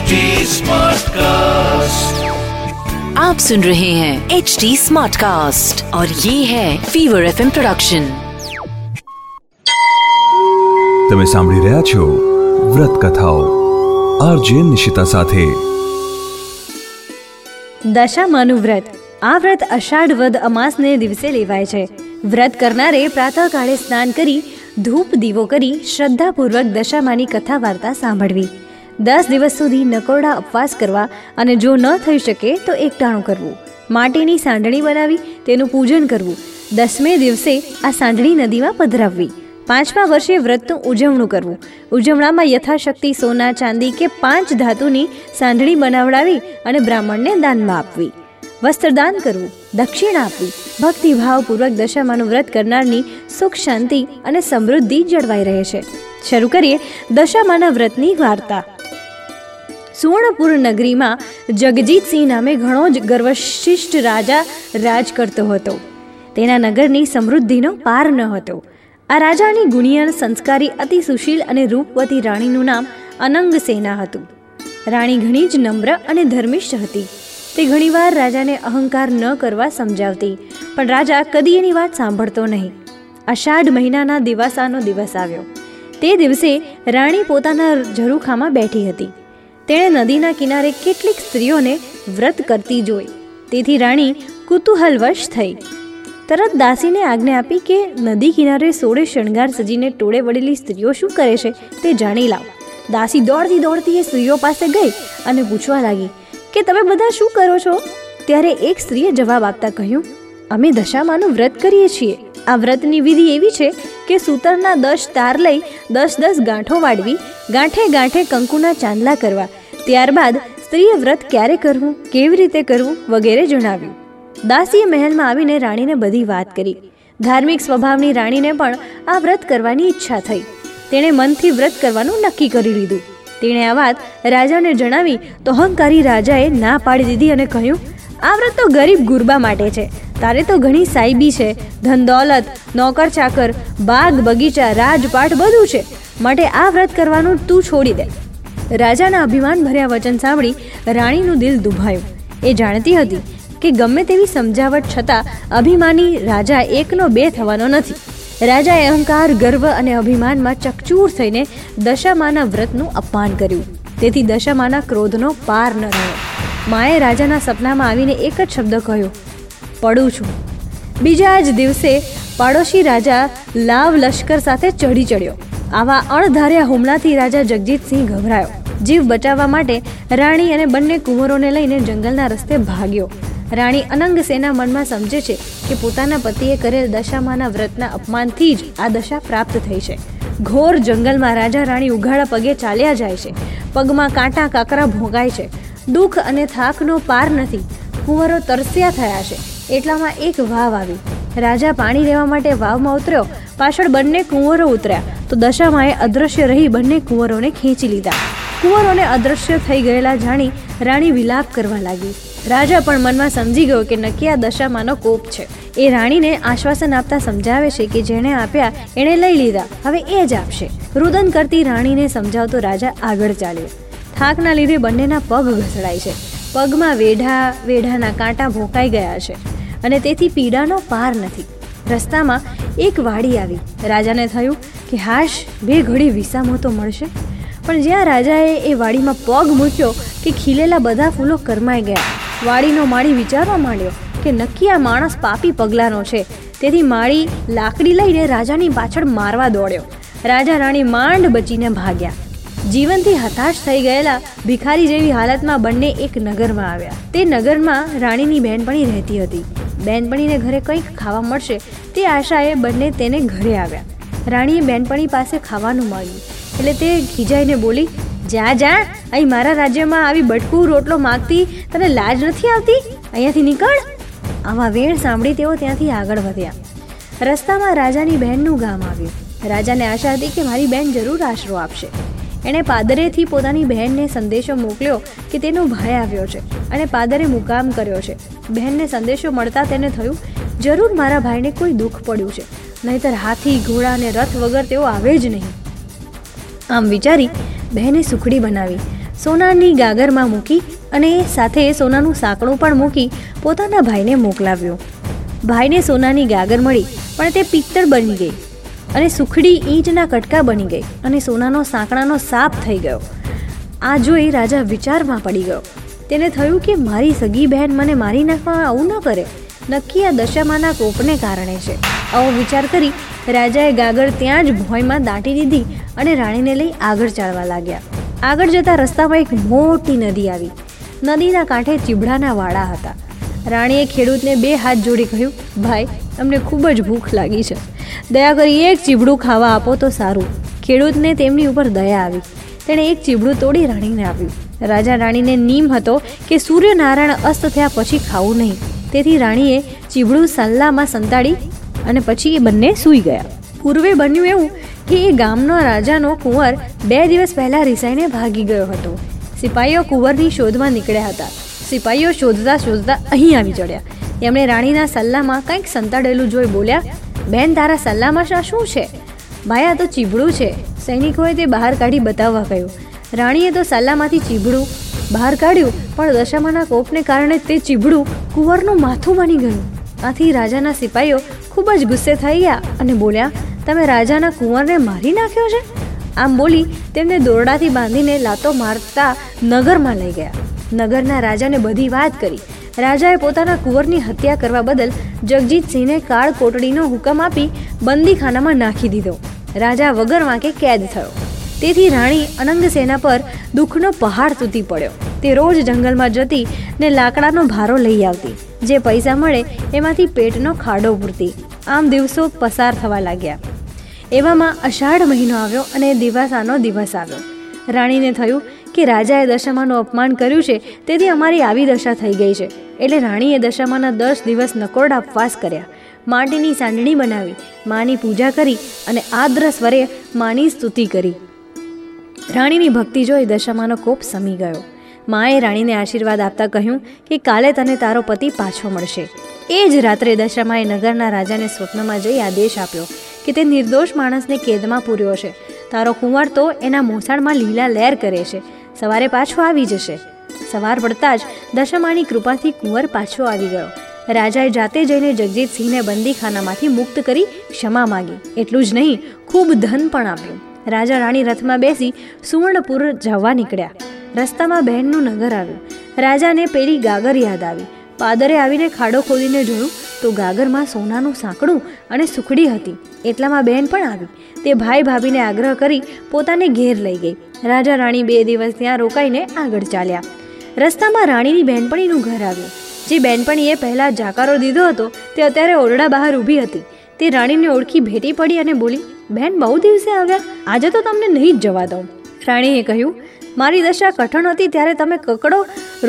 HD Smartcast. आप सुन रहे हैं एच डी स्मार्ट कास्ट और ये है फीवर एफ प्रोडक्शन તમે સાંભળી રહ્યા છો વ્રત કથાઓ આરજે નિશિતા સાથે દશામાનું વ્રત આ વ્રત અષાઢ વદ અમાસને દિવસે લેવાય છે વ્રત કરનારે પ્રાતઃકાળે સ્નાન કરી ધૂપ દીવો કરી શ્રદ્ધાપૂર્વક દશામાની કથા વાર્તા સાંભળવી દસ દિવસ સુધી નકોરડા ઉપવાસ કરવા અને જો ન થઈ શકે તો એકટાણું કરવું. માટીની સાંડણી બનાવી તેનું પૂજન કરવું. દસમે દિવસે આ સાંડણી નદીમાં પધરાવવી. પાંચમા વર્ષે વ્રતનું ઉજવણું કરવું. ઉજવણામાં યથાશક્તિ, સોના, ચાંદી કે પાંચ ધાતુની સાંડણી બનાવડાવી અને બ્રાહ્મણને દાનમાં આપવી. વસ્ત્રદાન કરવું. દક્ષિણા આપવી. ભક્તિભાવપૂર્વક દશામાનું વ્રત કરનારની સુખ, શાંતિ અને સમૃદ્ધિ જળવાઈ રહે છે. શરૂ કરીએ દશામાના વ્રતની વાર્તા. સુવર્ણપુર નગરીમાં જગજીતસિંહ નામે ઘણો જ ગર્વશિષ્ટ રાજા રાજ કરતો હતો. તેના નગરની સમૃદ્ધિનો પાર ન હતો. આ રાજાની ગુણિયર સંસ્કારી અતિ સુશીલ અને રૂપવતી રાણીનું નામ અનંગ સેના હતું. રાણી ઘણી જ નમ્ર અને ધર્મિષ્ઠ હતી. તે ઘણીવાર રાજાને અહંકાર ન કરવા સમજાવતી, પણ રાજા કદી એની વાત સાંભળતો નહીં. અષાઢ મહિનાના દિવાસાનો દિવસ આવ્યો. તે દિવસે રાણી પોતાના ઝરૂખામાં બેઠી હતી. તેણે નદીના કિનારે કેટલીક સ્ત્રીઓને વ્રત કરતી જોઈ. તેથી રાણી કુતૂહલવશ થઈ. તરત દાસીને આજ્ઞા આપી કે નદી કિનારે સોળે શણગાર સજીને ટોળે વળેલી સ્ત્રીઓ શું કરે છે તે જાણી લાવ. દાસી દોડતી દોડતી એ સ્ત્રીઓ પાસે ગઈ અને પૂછવા લાગી, કે તમે બધા શું કરો છો? ત્યારે એક સ્ત્રીએ જવાબ આપતા કહ્યું, અમે દશામાનું વ્રત કરીએ છીએ. આ વ્રતની વિધિ એવી છે કે સૂતરના દસ તાર લઈ દસ દસ ગાંઠો વાળવી, ગાંઠે ગાંઠે કંકુના ચાંદલા કરવા. ત્યારબાદ સ્ત્રીએ વ્રત ક્યારે કરવું, કેવી રીતે કરવું વગેરે જણાવ્યું. દાસીએ મહેલમાં આવીને રાણીને બધી વાત કરી. ધાર્મિક સ્વભાવની રાણીને પણ આ વ્રત કરવાની ઈચ્છા થઈ. તેણે મનથી વ્રત કરવાનું નક્કી કરી લીધું. તેણે આ વાત રાજાને જણાવી તો અહંકારી રાજાએ ના પાડી દીધી અને કહ્યું, આ વ્રત તો ગરીબ ગુરબા માટે છે. તારે તો ઘણી સાઈબી છે. ધન દોલત નોકર ચાકર બાગ, બગીચા, રાજપાટ બધું છે. માટે આ વ્રત કરવાનું તું છોડી દે. રાજાના અભિમાન ભર્યા વચન સાંભળી રાણીનું દિલ દુભાયું. એ જાણતી હતી કે ગમે તેવી સમજાવટ છતાં અભિમાની રાજા એકનો બે થવાનો નથી. રાજાએ અહંકાર, ગર્વ અને અભિમાનમાં ચકચૂર થઈને દશામાના વ્રતનું અપમાન કર્યું. તેથી દશામાના ક્રોધનો પાર ન રહ્યો. માએ રાજાના સપનામાં આવીને એક જ શબ્દ કહ્યો. પડું છું. બીજા જ દિવસે પાડોશી રાજા લાવ લશ્કર સાથે ચઢી ચડ્યો. આવા અણધાર્યા હુમલાથી રાજા જગજીતસિંહ ગભરાયો. જીવ બચાવવા માટે રાણી અને બંને કુંવરોને લઈને જંગલના રસ્તે ભાગ્યો. રાણી અનંગ સેના મનમાં સમજે છે કે પોતાના પતિએ કરેલ દશામાના વ્રતના અપમાનથી જ આ દશા પ્રાપ્ત થઈ છે. ઘોર જંગલમાં રાજા રાણી ઉઘાડા પગે ચાલ્યા જાય છે. પગમાં કાંટા કાકરા ભોગાય છે. દુઃખ અને થાકનો પાર નથી. કુંવરો તરસ્યા થયા છે. એટલામાં એક વાવ આવી. રાજા પાણી લેવા માટે વાવમાં ઉતર્યો. પાછળ બંને કુંવરો ઉતર્યા. તો દશામાએ અદૃશ્ય રહી બંને કુંવરોને ખેંચી લીધા. કુંવરોને અદૃશ્ય થઈ ગયેલા જાણી રાણી વિલાપ કરવા લાગી. રાજા પણ મનમાં સમજી ગયો કે નક્કી દશામાનો કોપ છે. એ રાણીને આશ્વાસન આપતા સમજાવે છે કે જેણે આપ્યા એણે લઈ લીધા. હવે એ જ આપશે. રુદન કરતી રાણીને સમજાવતો રાજા આગળ ચાલ્યો. થાકના લીધે બંનેના પગ ઘસડાય છે. પગમાં વેઢા, વેઢાના કાંટા ભોંકાઈ ગયા છે. અને તેથી પીડાનો પાર નથી. રસ્તામાં એક વાડી આવી. રાજાને થયું કે હાશ, બે ઘડી વિસામો તો મળશે. પણ જ્યાં રાજાએ એ વાડીમાં પગ મૂક્યો કે ખીલેલા બધા ફૂલો કરમાઈ ગયા, વાડીનો માળી વિચારવા માંડ્યો કે નક્કી આ માણસ પાપી પગલાનો છે. તેથી માળી લાકડી લઈને રાજાની પાછળ મારવા દોડ્યો. રાજા રાણી માંડ બચીને ભાગ્યા. જીવનથી હતાશ થઈ ગયેલા ભિખારી જેવી હાલતમાં બંને એક નગરમાં આવ્યા. તે નગરમાં રાણીની બહેનપણી રહેતી હતી. બહેનપણીને ઘરે કંઈક ખાવા મળશે તે આશાએ બંને તેને ઘરે આવ્યા. રાણીએ બહેનપણી પાસે ખાવાનું માગ્યું. એટલે તે ખીજાઈને બોલી, જા જા, અહીં મારા રાજ્યમાં આવી બટકું રોટલો માગતી તને લાજ નથી આવતી? અહીંયાથી નીકળ. આવા વેણ સાંભળી તેઓ ત્યાંથી આગળ વધ્યા. રસ્તામાં રાજાની બહેનનું ગામ આવ્યું. રાજાને આશા હતી કે મારી બહેન જરૂર આશરો આપશે. એણે પાદરેથી પોતાની બહેનને સંદેશો મોકલ્યો કે તેનો ભાઈ આવ્યો છે અને પાદરે મુકામ કર્યો છે. બહેનને સંદેશો મળતા તેને થયું, જરૂર મારા ભાઈને કોઈ દુઃખ પડ્યું છે. નહીતર હાથી, ઘોડા અને રથ વગર તેઓ આવે જ નહીં. આમ વિચારી બહેને સુખડી બનાવી, સોનાની ગાગરમાં મૂકી અને સાથે સોનાનું સાંકડું પણ મૂકી પોતાના ભાઈને મોકલાવ્યો. ભાઈને સોનાની ગાગર મળી, પણ તે પિત્તળ બની ગઈ. અને સુખડી ઈંટના કટકા બની ગઈ અને સોનાનો સાંકડાનો સાપ થઈ ગયો. આ જોઈ રાજા વિચારમાં પડી ગયો. તેને થયું કે મારી સગી બહેન મને મારી નાખવા આવું ન કરે. નક્કી આ દશામાના કોપને કારણે છે. આવો વિચાર કરી રાજાએ ગાગર ત્યાં જ ભોયમાં દાટી દીધી અને રાણીને લઈ આગળ ચાલવા લાગ્યા. આગળ જતા રસ્તામાં એક મોટી નદી આવી. નદીના કાંઠે ચીબડાના વાડા હતા. રાણીએ ખેડૂતને બે હાથ જોડી કહ્યું, ભાઈ, અમને ખૂબ જ ભૂખ લાગી છે. દયા કરી એક ચીબડું ખાવા આપો તો સારું. ખેડૂતને તેમની ઉપર દયા આવી. તેણે એક ચીબડું તોડી રાણીને આપ્યું. રાજા રાણીને નિયમ હતો કે સૂર્યનારાયણ અસ્ત થયા પછી ખાવું નહીં. તેથી રાણીએ ચીબડું સલ્લામાં સંતાડી અને પછી એ બંને સૂઈ ગયા. પૂર્વે બન્યું એવું કે એ ગામનો રાજાનો કુંવર બે દિવસ પહેલાં રિસાઈને ભાગી ગયો હતો. સિપાહીઓ કુંવરની શોધમાં નીકળ્યા હતા. સિપાહીઓ શોધતા શોધતા અહીં આવી ચડ્યા. એમણે રાણીના સલ્લામાં કંઈક સંતાડેલું જોઈ બોલ્યા બેન, તારા સલામાશા શું છે? ભાઈ આ તો ચીબડું છે. સૈનિકોએ તે બહાર કાઢી બતાવવા કહ્યું. રાણીએ તો સલામાંથી ચીબડું બહાર કાઢ્યું, પણ દશામાના કોપને કારણે તે ચીબડું કુંવરનું માથું બની ગયું. આથી રાજાના સિપાહીઓ ખૂબ જ ગુસ્સે થઈ ગયા અને બોલ્યા, તમે રાજાના કુંવરને મારી નાખ્યો છે? આમ બોલી તેમને દોરડાથી બાંધીને લાતો મારતા નગરમાં લઈ ગયા. નગરના રાજાને બધી વાત કરી. રાજાએ પોતાના કુંવરની હત્યા કરવા બદલ જગજીતસિંહને કાળ કોટડીનો હુકમ આપી બંદીખાનામાં નાખી દીધો. રાજા વગર વાંકે કેદ થયો. તેથી રાણી અનંગસેના પર દુઃખનો પહાડ તૂટી પડ્યો. તે રોજ જંગલમાં જતી ને લાકડાનો ભારો લઈ આવતી, જે પૈસા મળે એમાંથી પેટનો ખાડો પૂરતી આમ દિવસો પસાર થવા લાગ્યા. એવામાં અષાઢ મહિનો આવ્યો અને દિવાસાનો દિવસ આવ્યો. રાણીને થયું કે રાજાએ દશામાનું અપમાન કર્યું છે, તેથી અમારી આવી દશા થઈ ગઈ છે. એટલે રાણીએ દશામાના દસ દિવસ નકોરડા ઉપવાસ કર્યા. માટીની સાંડણી બનાવી, માની પૂજા કરી અને આદ્ર સ્વરે માની સ્તુતિ કરી. રાણીની ભક્તિ જોઈ દશામાનો કોપ સમી ગયો. માએ રાણીને આશીર્વાદ આપતા કહ્યું કે કાલે તને તારો પતિ પાછો મળશે. એ જ રાત્રે દશામાએ નગરના રાજાને સ્વપ્નમાં જઈ આદેશ આપ્યો કે તે નિર્દોષ માણસને કેદમાં પૂર્યો છે તારો કુંવર તો એના મોસાળમાં લીલા લહેર કરે છે. સવારે પાછો આવી જશે. સવાર પડતા જ દશામાની કૃપાથી કુંવર પાછો આવી ગયો. રાજાએ જાતે જઈને જગજીતસિંહને બંદીખાનામાંથી મુક્ત કરી ક્ષમા માગી. એટલું જ નહીં, ખૂબ ધન પણ આપ્યું. રાજા રાણી રથમાં બેસી સુવર્ણપુર જવા નીકળ્યા. રસ્તામાં બહેનનું નગર આવ્યું. રાજાને પેલી ગાગર યાદ આવી. પાદરે આવીને ખાડો ખોદીને જોયું તો ગાગરમાં સોનાનું સાંકડું અને સુખડી હતી. એટલામાં બહેન પણ આવી. તે ભાઈ ભાભીને આગ્રહ કરી પોતાને ઘેર લઈ ગઈ. રાજા રાણી બે દિવસ ત્યાં રોકાઈને આગળ ચાલ્યા. રસ્તામાં રાણીની બહેનપણીનું ઘર આવ્યું. જે બહેનપણીએ પહેલાં જાકારો દીધો હતો, તે અત્યારે ઓરડા બહાર ઊભી હતી. તે રાણીને ઓળખી ભેટી પડી અને બોલી બહેન બહુ દિવસે આવ્યા. આજે તો તમને નહીં જ જવા દઉં. રાણીએ કહ્યું, મારી દશા કઠણ હતી ત્યારે તમે કકડો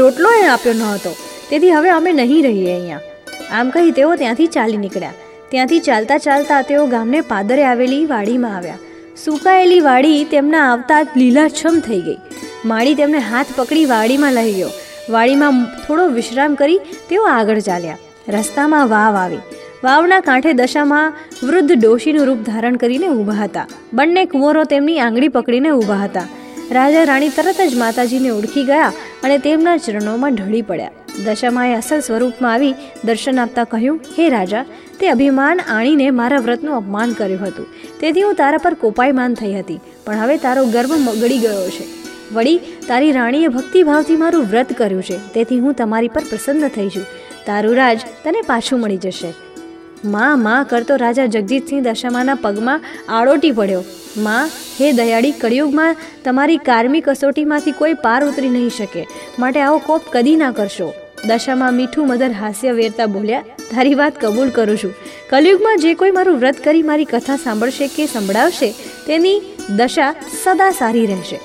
રોટલો આપ્યો ન હતો તેથી હવે અમે નહીં રહીએ અહીંયા. આમ કહી તેઓ ત્યાંથી ચાલી નીકળ્યા. ત્યાંથી ચાલતા ચાલતા તેઓ ગામને પાદરે આવેલી વાડીમાં આવ્યા. સુકાયેલી વાડી તેમના આવતા લીલાછમ થઈ ગઈ. માળી તેમને હાથ પકડી વાડીમાં લઈ ગયો. વાડીમાં થોડો વિશ્રામ કરી તેઓ આગળ ચાલ્યા. રસ્તામાં વાવ આવી. વાવના કાંઠે દશામાં વૃદ્ધ ડોશીનું રૂપ ધારણ કરીને ઊભા હતા. બંને કુંવરો તેમની આંગળી પકડીને ઊભા હતા. રાજા રાણી તરત જ માતાજીને ઓળખી ગયા અને તેમના ચરણોમાં ઢળી પડ્યા. દશામાએ અસલ સ્વરૂપમાં આવી દર્શન આપતા કહ્યું, હે રાજા, તે અભિમાન આણીને મારા વ્રતનું અપમાન કર્યું હતું. તેથી હું તારા પર કોપાયમાન થઈ હતી. પણ હવે તારો ગર્વ ગળી ગયો છે. વળી, તારી રાણીએ ભક્તિભાવથી મારું વ્રત કર્યું છે. તેથી હું તમારી પર પ્રસન્ન થઈ છું. તારું રાજ તને પાછું મળી જશે. માં માં, કરતો રાજા જગજીતસિંહ દશામાના પગમાં આડોટી પડ્યો. માં, હે દયાળી, કળિયુગમાં તમારી કારમી કસોટીમાંથી કોઈ પાર ઉતરી નહીં શકે. માટે આવો કોપ કદી ના કરશો. દશામાં મીઠું મધર હાસ્ય વેરતા બોલ્યા, તારી વાત કબૂલ કરું છું. કલયુગમાં જે કોઈ મારું વ્રત કરી મારી કથા સાંભળશે કે સંભળાવશે, તેની દશા સદા સારી રહેશે.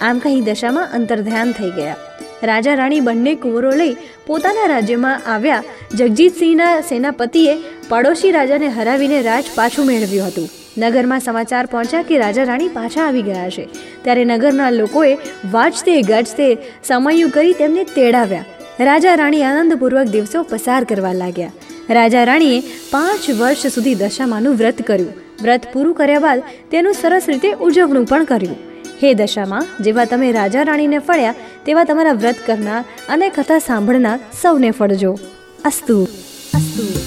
આમ કહી દશામાં અંતર્ધ્યાન થઈ ગયા. રાજા રાણી બંને કુંવરો લઈ પોતાના રાજ્યમાં આવ્યા. જગજીતસિંહના સેનાપતિએ પડોશી રાજાને હરાવીને રાજ પાછું મેળવ્યું હતું. નગરમાં સમાચાર પહોંચ્યા કે રાજા રાણી પાછા આવી ગયા છે. ત્યારે નગરના લોકોએ વાજતે ગાજતે સમયું કરી તેમને તેડાવ્યા. રાજા રાણી આનંદપૂર્વક દિવસો પસાર કરવા લાગ્યા. રાજા રાણીએ પાંચ વર્ષ સુધી દશામાનું વ્રત કર્યું. વ્રત પૂરું કર્યા બાદ તેનું સરસ રીતે ઉજવણું પણ કર્યું. હે દશામાં, જેવા તમે રાજા રાણીને ફળ્યા, તેવા તમારા વ્રત કરનાર અને કથા સાંભળનાર સૌને ફળજો. અસ્તુ.